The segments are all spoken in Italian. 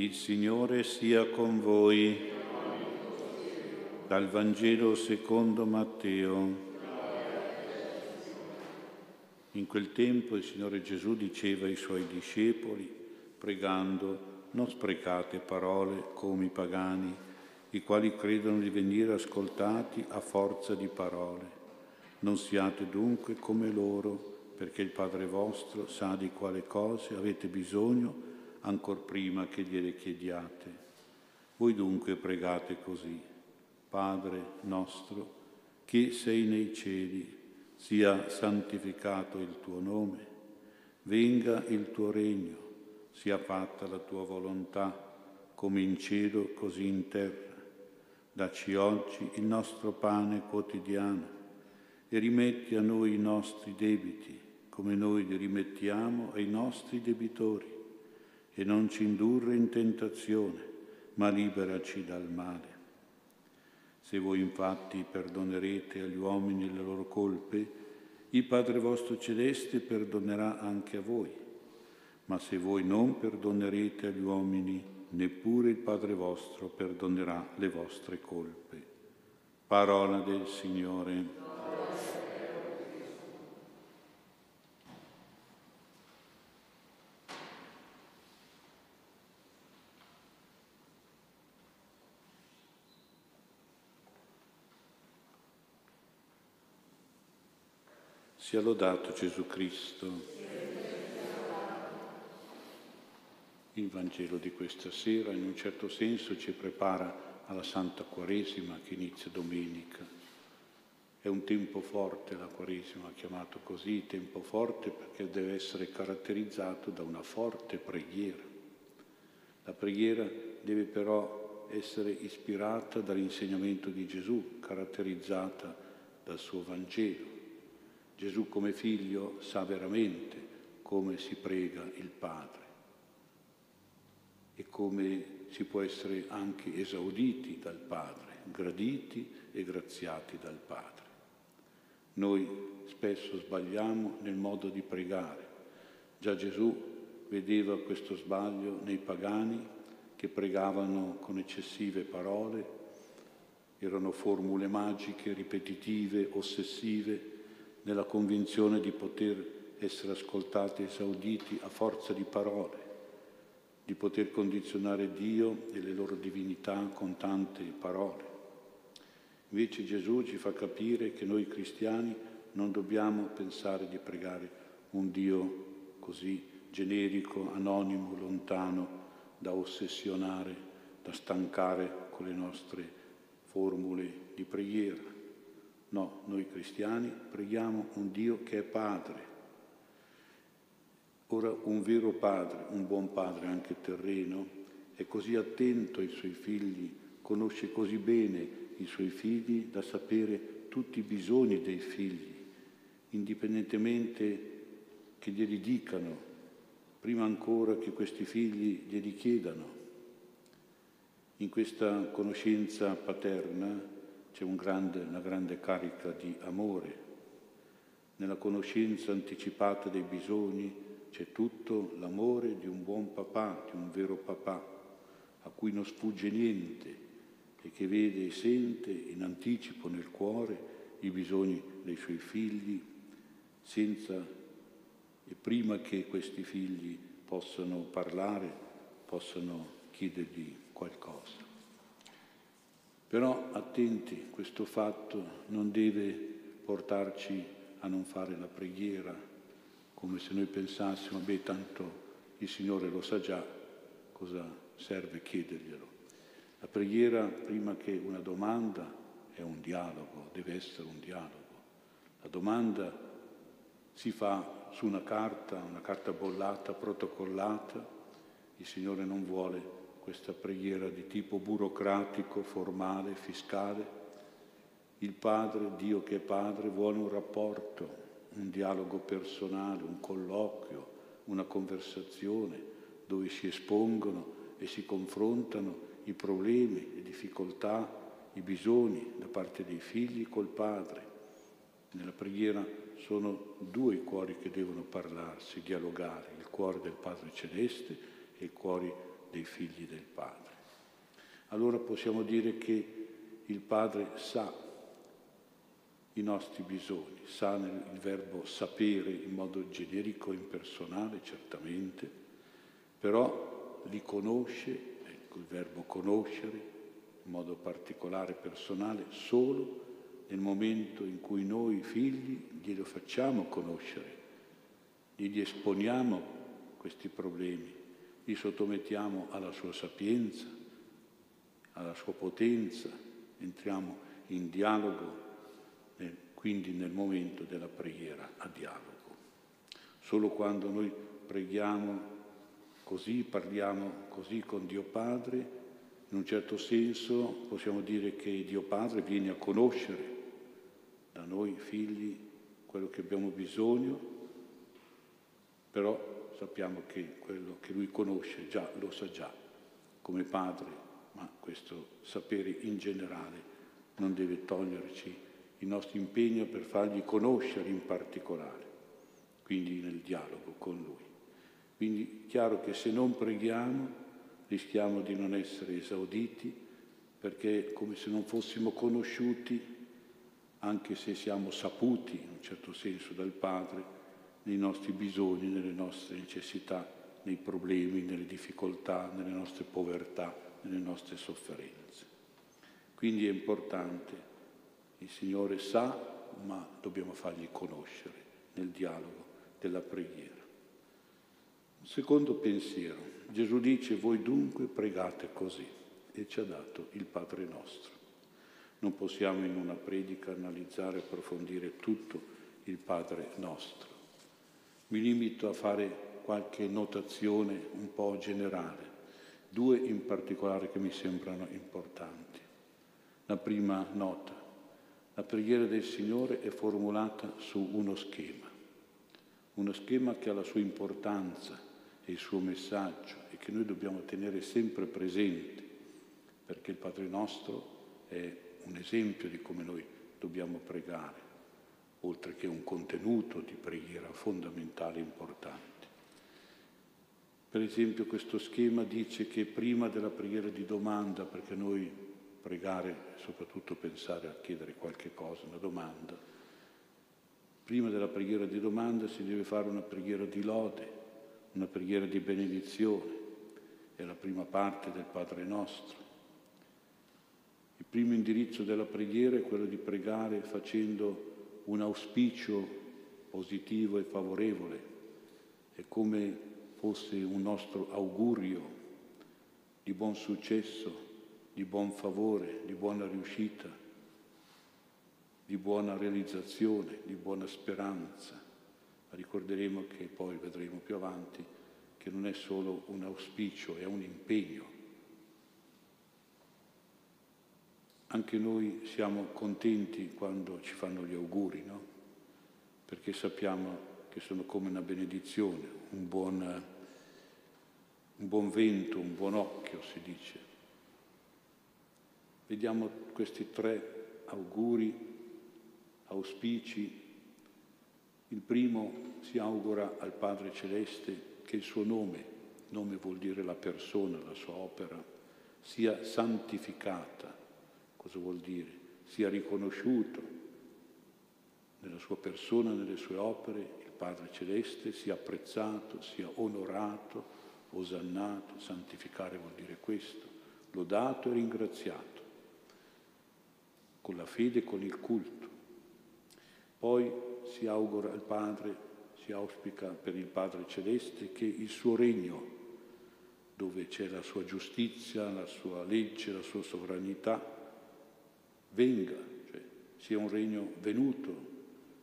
Il Signore sia con voi. Dal Vangelo secondo Matteo. In quel tempo il Signore Gesù diceva ai suoi discepoli, pregando, non sprecate parole come i pagani, i quali credono di venire ascoltati a forza di parole. Non siate dunque come loro, perché il Padre vostro sa di quale cose avete bisogno ancor prima che gliele chiediate. Voi dunque pregate così, Padre nostro, che sei nei cieli, sia santificato il tuo nome, venga il tuo regno, sia fatta la tua volontà, come in cielo così in terra. Dacci oggi il nostro pane quotidiano e rimetti a noi i nostri debiti, come noi li rimettiamo ai nostri debitori, e non ci indurre in tentazione, ma liberaci dal male. Se voi infatti perdonerete agli uomini le loro colpe, il Padre vostro celeste perdonerà anche a voi. Ma se voi non perdonerete agli uomini, neppure il Padre vostro perdonerà le vostre colpe. Parola del Signore. Sia lodato Gesù Cristo. Il Vangelo di questa sera in un certo senso ci prepara alla Santa Quaresima che inizia domenica. È un tempo forte la Quaresima, chiamato così, tempo forte perché deve essere caratterizzato da una forte preghiera. La preghiera deve però essere ispirata dall'insegnamento di Gesù, caratterizzata dal suo Vangelo. Gesù come figlio sa veramente come si prega il Padre e come si può essere anche esauditi dal Padre, graditi e graziati dal Padre. Noi spesso sbagliamo nel modo di pregare. Già Gesù vedeva questo sbaglio nei pagani che pregavano con eccessive parole, erano formule magiche, ripetitive, ossessive, nella convinzione di poter essere ascoltati e esauditi a forza di parole, di poter condizionare Dio e le loro divinità con tante parole. Invece Gesù ci fa capire che noi cristiani non dobbiamo pensare di pregare un Dio così generico, anonimo, lontano, da ossessionare, da stancare con le nostre formule di preghiera No, noi cristiani preghiamo un Dio che è Padre. Ora un vero Padre, un buon Padre anche terreno, è così attento ai suoi figli, conosce così bene i suoi figli da sapere tutti i bisogni dei figli, indipendentemente che glieli dicano, prima ancora che questi figli glieli chiedano. In questa conoscenza paterna c'è un grande, una grande carica di amore. Nella conoscenza anticipata dei bisogni c'è tutto l'amore di un buon papà, di un vero papà, a cui non sfugge niente e che vede e sente in anticipo nel cuore i bisogni dei suoi figli, senza e prima che questi figli possano parlare, possano chiedergli qualcosa. Però attenti, questo fatto non deve portarci a non fare la preghiera, come se noi pensassimo, beh, tanto il Signore lo sa già, cosa serve chiederglielo. La preghiera, prima che una domanda, è un dialogo, deve essere un dialogo. La domanda si fa su una carta, una carta bollata, protocollata, il Signore non vuole questa preghiera di tipo burocratico, formale, fiscale. Il Padre, Dio che è Padre, vuole un rapporto, un dialogo personale, un colloquio, una conversazione dove si espongono e si confrontano i problemi, le difficoltà, i bisogni da parte dei figli col Padre. Nella preghiera sono due i cuori che devono parlarsi, dialogare, il cuore del Padre Celeste e il cuore dei figli del Padre. Allora possiamo dire che il Padre sa i nostri bisogni, sa il verbo sapere in modo generico e impersonale, certamente, però li conosce, ecco il verbo conoscere, in modo particolare personale, solo nel momento in cui noi figli glielo facciamo conoscere, gli esponiamo questi problemi, li sottomettiamo alla sua sapienza, alla sua potenza, entriamo in dialogo, quindi nel momento della preghiera a dialogo. Solo quando noi preghiamo così, parliamo così con Dio Padre, in un certo senso possiamo dire che Dio Padre viene a conoscere da noi figli quello che abbiamo bisogno, però sappiamo che quello che Lui conosce già lo sa già come Padre, ma questo sapere in generale non deve toglierci il nostro impegno per fargli conoscere in particolare, quindi nel dialogo con Lui. Quindi è chiaro che se non preghiamo rischiamo di non essere esauditi perché è come se non fossimo conosciuti, anche se siamo saputi in un certo senso dal Padre, nei nostri bisogni, nelle nostre necessità, nei problemi, nelle difficoltà, nelle nostre povertà, nelle nostre sofferenze. Quindi è importante, il Signore sa, ma dobbiamo fargli conoscere nel dialogo della preghiera. Secondo pensiero. Gesù dice, voi dunque pregate così e ci ha dato il Padre nostro. Non possiamo in una predica analizzare e approfondire tutto il Padre nostro. Mi limito a fare qualche notazione un po' generale, due in particolare che mi sembrano importanti. La prima nota, la preghiera del Signore è formulata su uno schema, uno schema che ha la sua importanza e il suo messaggio e che noi dobbiamo tenere sempre presente, perché il Padre nostro è un esempio di come noi dobbiamo pregare, oltre che un contenuto di preghiera fondamentale e importante. Per esempio questo schema dice che prima della preghiera di domanda, perché noi pregare è soprattutto pensare a chiedere qualche cosa, una domanda, prima della preghiera di domanda si deve fare una preghiera di lode, una preghiera di benedizione, è la prima parte del Padre nostro. Il primo indirizzo della preghiera è quello di pregare facendo un auspicio positivo e favorevole, è come fosse un nostro augurio di buon successo, di buon favore, di buona riuscita, di buona realizzazione, di buona speranza ma ricorderemo che poi vedremo più avanti che non è solo un auspicio, è un impegno. Anche noi siamo contenti quando ci fanno gli auguri, no? Perché sappiamo che sono come una benedizione, un buon, un buon vento, un buon occhio, si dice. Vediamo questi tre auguri, auspici il primo si augura al Padre Celeste che il suo nome, nome vuol dire la persona, la sua opera, sia santificata. Cosa vuol dire? Sia riconosciuto nella sua persona, nelle sue opere, il Padre Celeste sia apprezzato, sia onorato, osannato, santificare vuol dire questo, lodato e ringraziato, con la fede e con il culto. Poi si augura al Padre, si auspica per il Padre Celeste che il suo regno, dove c'è la sua giustizia, la sua legge, la sua sovranità, venga, cioè sia un regno venuto,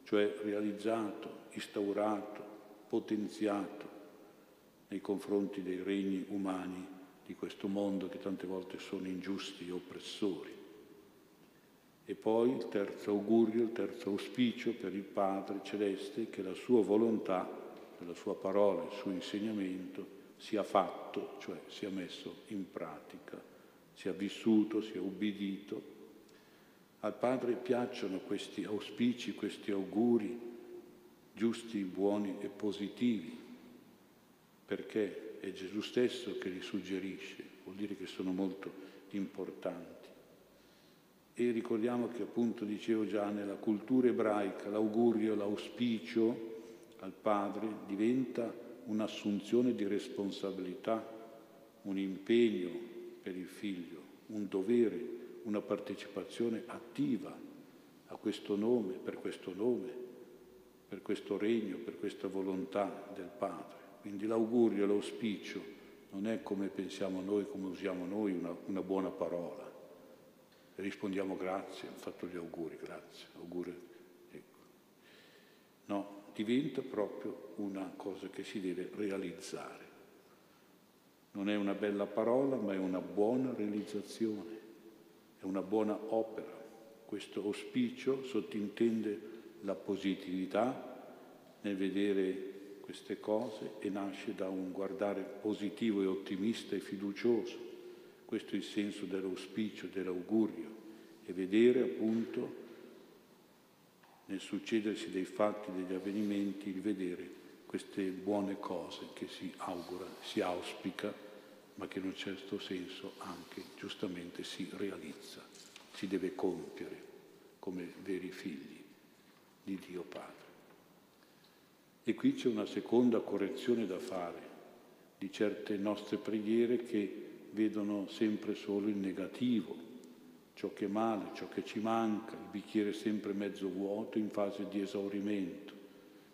cioè realizzato, instaurato, potenziato nei confronti dei regni umani di questo mondo che tante volte sono ingiusti e oppressori. E poi il terzo augurio, il terzo auspicio per il Padre Celeste, che la sua volontà, la sua parola, il suo insegnamento sia fatto, cioè sia messo in pratica, sia vissuto, sia ubbidito. Al Padre piacciono questi auspici, questi auguri giusti, buoni e positivi. Perché? è Gesù stesso che li suggerisce, vuol dire che sono molto importanti. E ricordiamo che appunto dicevo già nella cultura ebraica l'augurio, l'auspicio al padre diventa un'assunzione di responsabilità, un impegno per il figlio, un dovere, una partecipazione attiva a questo nome, per questo nome, per questo regno, per questa volontà del Padre. Quindi l'augurio, l'auspicio non è come pensiamo noi, come usiamo noi una, una buona parola. Rispondiamo grazie, ho fatto gli auguri, grazie, auguri. Ecco. No, diventa proprio una cosa che si deve realizzare. Non è una bella parola, ma è una buona realizzazione, una buona opera. Questo auspicio sottintende la positività nel vedere queste cose e nasce da un guardare positivo e ottimista e fiducioso. Questo è il senso dell'auspicio, dell'augurio e vedere appunto nel succedersi dei fatti, degli avvenimenti, il vedere queste buone cose che si augura, si auspica, ma che in un certo senso anche giustamente si realizza si deve compiere come veri figli di Dio Padre. E qui c'è una seconda correzione da fare di certe nostre preghiere che vedono sempre solo il negativo, ciò che è male, ciò che ci manca, il bicchiere sempre mezzo vuoto in fase di esaurimento.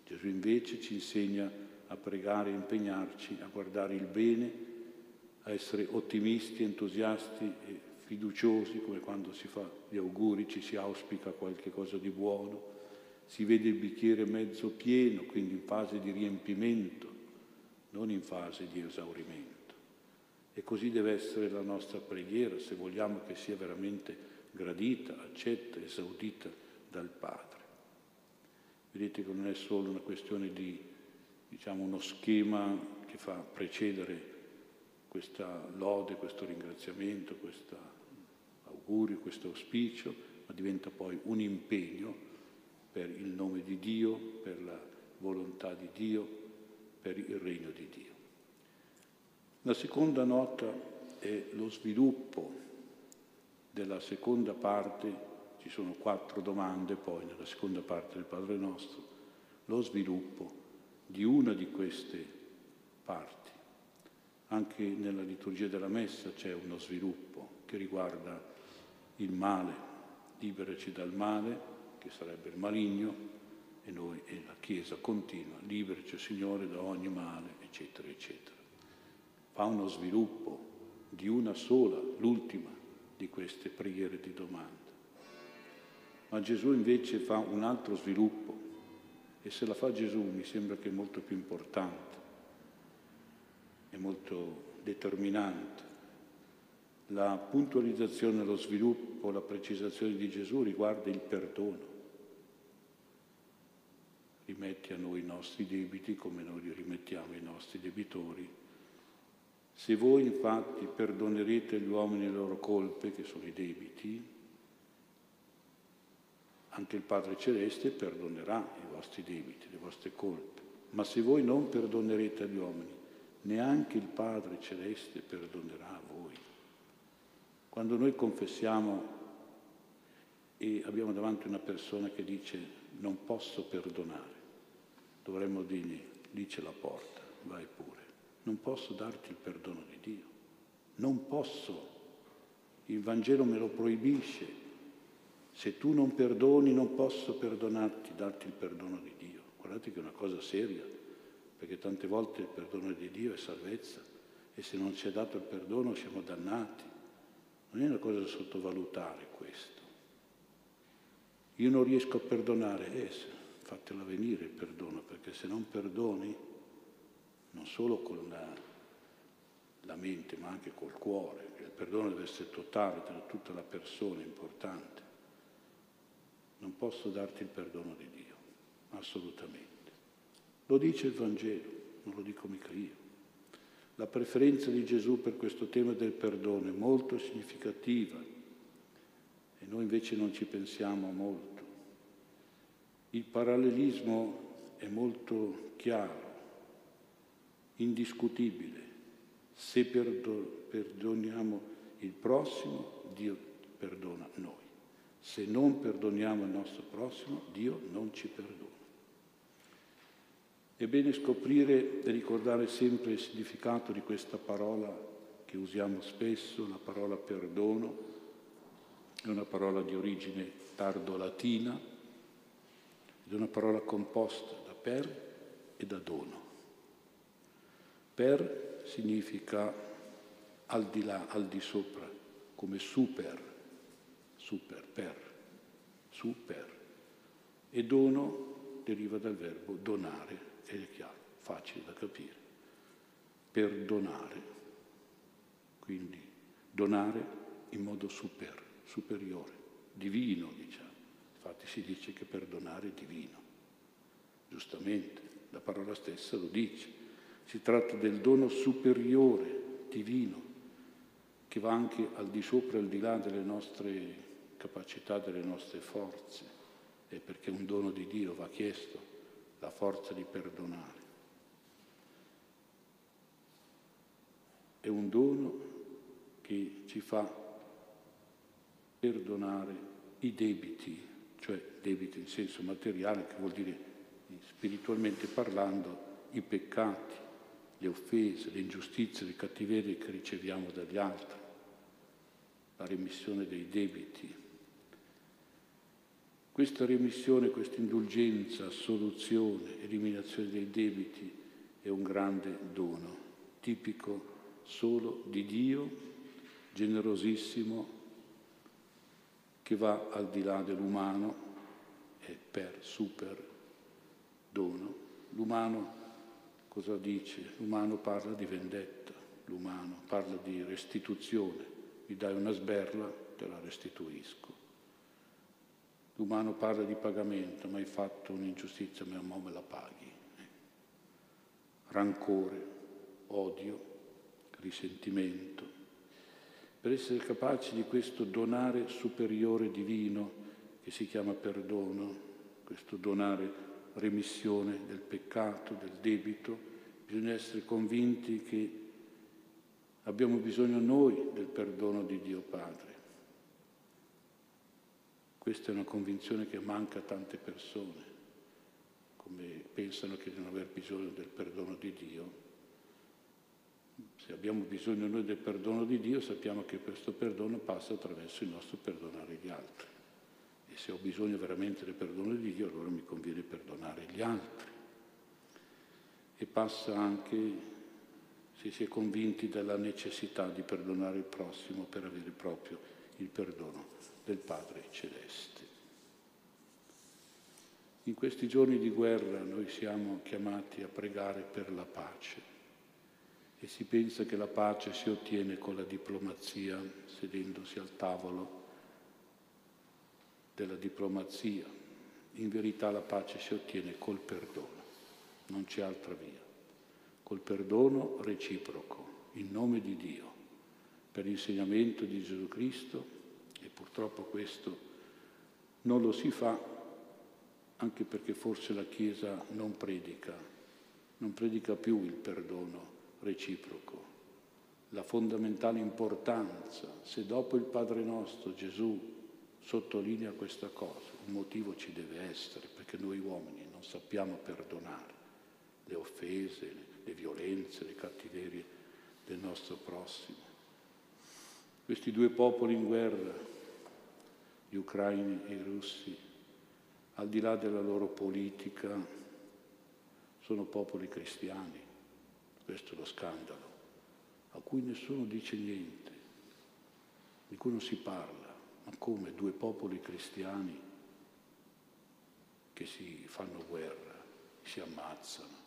Gesù invece ci insegna a pregare, a impegnarci, a guardare il bene, essere ottimisti, entusiasti e fiduciosi come quando si fa gli auguri, ci si auspica qualche cosa di buono, si vede il bicchiere mezzo pieno, quindi in fase di riempimento, non in fase di esaurimento. E così deve essere la nostra preghiera se vogliamo che sia veramente gradita, accetta, esaudita dal Padre. Vedete che non è solo una questione di, diciamo, uno schema che fa precedere questa lode, questo ringraziamento, questo augurio, questo auspicio, ma diventa poi un impegno per il nome di Dio, per la volontà di Dio, per il regno di Dio. La seconda nota è lo sviluppo della seconda parte, ci sono quattro domande poi nella seconda parte del Padre nostro, lo sviluppo di una di queste parti. Anche nella liturgia della messa c'è uno sviluppo che riguarda il male, liberaci dal male, che sarebbe il maligno, e noi e la Chiesa continua, liberaci Signore da ogni male, eccetera, eccetera. Fa uno sviluppo di una sola, l'ultima di queste preghiere di domanda. Ma Gesù invece fa un altro sviluppo e se la fa Gesù mi sembra che è molto più importante molto determinante. La puntualizzazione, lo sviluppo, la precisazione di Gesù riguarda il perdono. Rimetti a noi i nostri debiti come noi li rimettiamo ai nostri debitori. Se voi infatti perdonerete agli uomini le loro colpe, che sono i debiti, anche il Padre Celeste perdonerà i vostri debiti, le vostre colpe. Ma se voi non perdonerete agli uomini, neanche il Padre Celeste perdonerà a voi. Quando noi confessiamo e abbiamo davanti una persona che dice non posso perdonare, dovremmo dirgli lì c'è la porta, vai pure. Non posso darti il perdono di Dio. Non posso. Il Vangelo me lo proibisce. Se tu non perdoni non posso perdonarti, darti il perdono di Dio. Guardate che è una cosa seria perché tante volte il perdono di Dio è salvezza e se non ci è dato il perdono siamo dannati. Non è una cosa da sottovalutare questo. Io non riesco a perdonare, eh, fatela venire il perdono, perché se non perdoni, non solo con la, la mente, ma anche col cuore, il perdono deve essere totale tra tutta la persona, importante. Non posso darti il perdono di Dio, assolutamente. Lo dice il Vangelo, non lo dico mica io. La preferenza di Gesù per questo tema del perdono è molto significativa e noi invece non ci pensiamo molto. Il parallelismo è molto chiaro, indiscutibile. Se perdoniamo il prossimo, Dio perdona noi. Se non perdoniamo il nostro prossimo, Dio non ci perdona. È bene scoprire e ricordare sempre il significato di questa parola che usiamo spesso, la parola perdono, è una parola di origine tardo-latina, ed è una parola composta da per e da dono. Per significa al di là, al di sopra, come super, super, per, super. E dono deriva dal verbo donare, è chiaro, facile da capire. Perdonare, quindi donare in modo super, superiore, divino, diciamo. Infatti si dice che perdonare è divino, giustamente, la parola stessa lo dice. Si tratta del dono superiore, divino, che va anche al di sopra e al di là delle nostre capacità, delle nostre forze, e perché un dono di Dio va chiesto la forza di perdonare. È un dono che ci fa perdonare i debiti, cioè debiti in senso materiale, che vuol dire spiritualmente parlando, i peccati, le offese, le ingiustizie, le cattiverie che riceviamo dagli altri, la remissione dei debiti. Questa remissione, questa indulgenza, soluzione, eliminazione dei debiti è un grande dono, tipico solo di Dio, generosissimo, che va al di là dell'umano e per super dono. L'umano cosa dice? L'umano parla di vendetta, l'umano parla di restituzione. Mi dai una sberla, te la restituisco. L'umano parla di pagamento, ma hai fatto un'ingiustizia, ma me la paghi. Rancore, odio, risentimento. Per essere capaci di questo donare superiore divino che si chiama perdono, questo donare remissione del peccato, del debito, bisogna essere convinti che abbiamo bisogno noi del perdono di Dio Padre. Questa è una convinzione che manca a tante persone, come pensano che devono aver bisogno del perdono di Dio. Se abbiamo bisogno noi del perdono di Dio, sappiamo che questo perdono passa attraverso il nostro perdonare gli altri. E se ho bisogno veramente del perdono di Dio, allora mi conviene perdonare gli altri. E passa anche se si è convinti della necessità di perdonare il prossimo per avere proprio il perdono del Padre Celeste. In questi giorni di guerra noi siamo chiamati a pregare per la pace e si pensa che la pace si ottiene con la diplomazia, sedendosi al tavolo della diplomazia. In verità la pace si ottiene col perdono, non c'è altra via. Col perdono reciproco, in nome di Dio, per l'insegnamento di Gesù Cristo purtroppo questo non lo si fa anche perché forse la Chiesa non predica, non predica più il perdono reciproco. La fondamentale importanza, se dopo il Padre nostro Gesù sottolinea questa cosa, un motivo ci deve essere, perché noi uomini non sappiamo perdonare le offese, le violenze, le cattiverie del nostro prossimo. Questi due popoli in guerra, gli ucraini e i russi, al di là della loro politica, sono popoli cristiani, questo è lo scandalo, a cui nessuno dice niente, di cui non si parla. Ma come due popoli cristiani che si fanno guerra, si ammazzano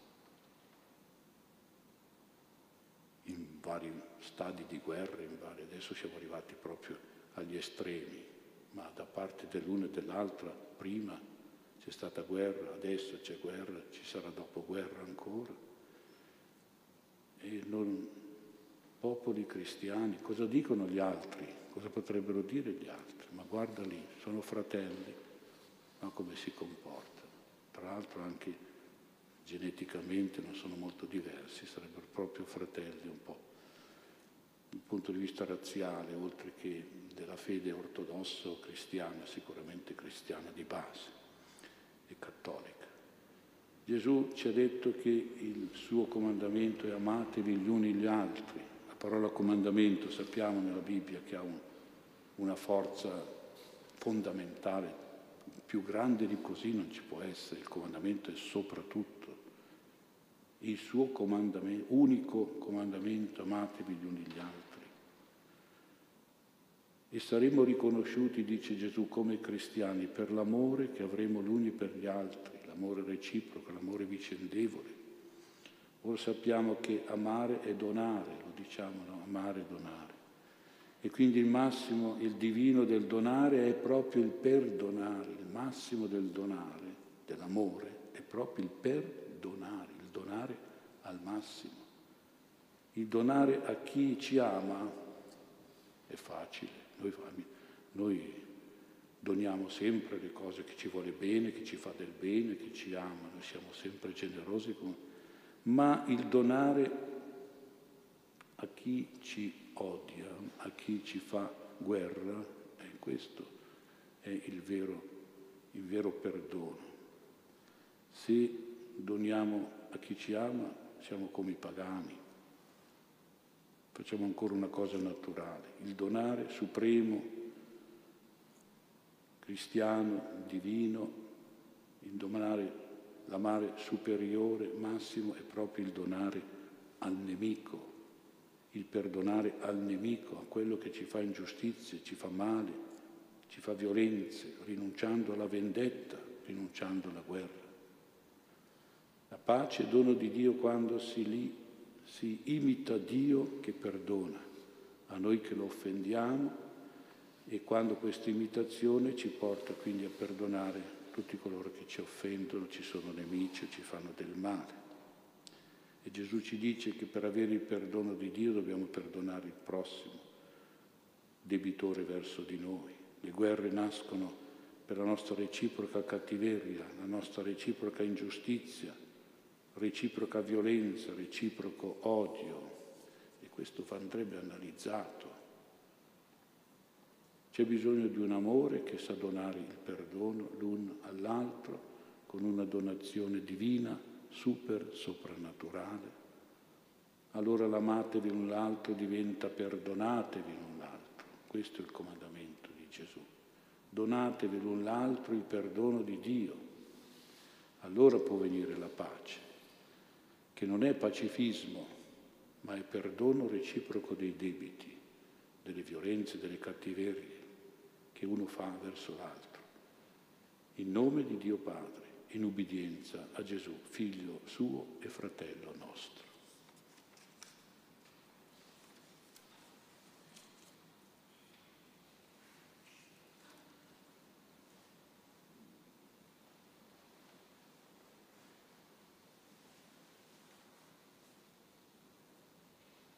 in vari stadi di guerra, vari, adesso siamo arrivati proprio agli estremi, ma da parte dell'uno e dell'altra prima c'è stata guerra, adesso c'è guerra, ci sarà dopo guerra ancora. E non, popoli cristiani, cosa dicono gli altri? Cosa potrebbero dire gli altri? Ma guarda lì, sono fratelli, ma come si comportano? Tra l'altro anche geneticamente non sono molto diversi, sarebbero proprio fratelli un po'. Dal punto di vista razziale, oltre che della fede ortodossa o cristiana, sicuramente cristiana di base e cattolica. Gesù ci ha detto che il suo comandamento è amatevi gli uni gli altri. La parola comandamento sappiamo nella Bibbia che ha un, una forza fondamentale, più grande di così non ci può essere, il comandamento è soprattutto il suo comandamento, unico comandamento, amatevi gli uni gli altri. E saremo riconosciuti, dice Gesù, come cristiani per l'amore che avremo gli uni per gli altri, l'amore reciproco, l'amore vicendevole. Ora sappiamo che amare è donare, lo diciamo, no? amare è donare. E quindi il massimo, il divino del donare è proprio il perdonare, il massimo del donare, dell'amore, è proprio il perdonare donare al massimo. Il donare a chi ci ama è facile, noi, noi doniamo sempre le cose che ci vuole bene, che ci fa del bene, che ci ama, noi siamo sempre generosi, ma il donare a chi ci odia, a chi ci fa guerra, eh, questo è il vero, il vero perdono. Se doniamo a chi ci ama siamo come i pagani. Facciamo ancora una cosa naturale, il donare supremo, cristiano, divino, il donare, l'amare superiore, massimo, è proprio il donare al nemico, il perdonare al nemico, a quello che ci fa ingiustizie, ci fa male, ci fa violenze, rinunciando alla vendetta, rinunciando alla guerra. La pace è dono di Dio quando si, li, si imita Dio che perdona a noi che lo offendiamo e quando questa imitazione ci porta quindi a perdonare tutti coloro che ci offendono, ci sono nemici o ci fanno del male. E Gesù ci dice che per avere il perdono di Dio dobbiamo perdonare il prossimo, debitore verso di noi. Le guerre nascono per la nostra reciproca cattiveria, la nostra reciproca ingiustizia, reciproca violenza, reciproco odio e questo andrebbe analizzato. C'è bisogno di un amore che sa donare il perdono l'un all'altro con una donazione divina, super soprannaturale. Allora l'amatevi l'un l'altro diventa perdonatevi l'un l'altro. Questo è il comandamento di Gesù. Donatevi l'un l'altro il perdono di Dio. Allora può venire la pace che non è pacifismo, ma è perdono reciproco dei debiti, delle violenze, delle cattiverie che uno fa verso l'altro, in nome di Dio Padre, in ubbidienza a Gesù, figlio suo e fratello nostro.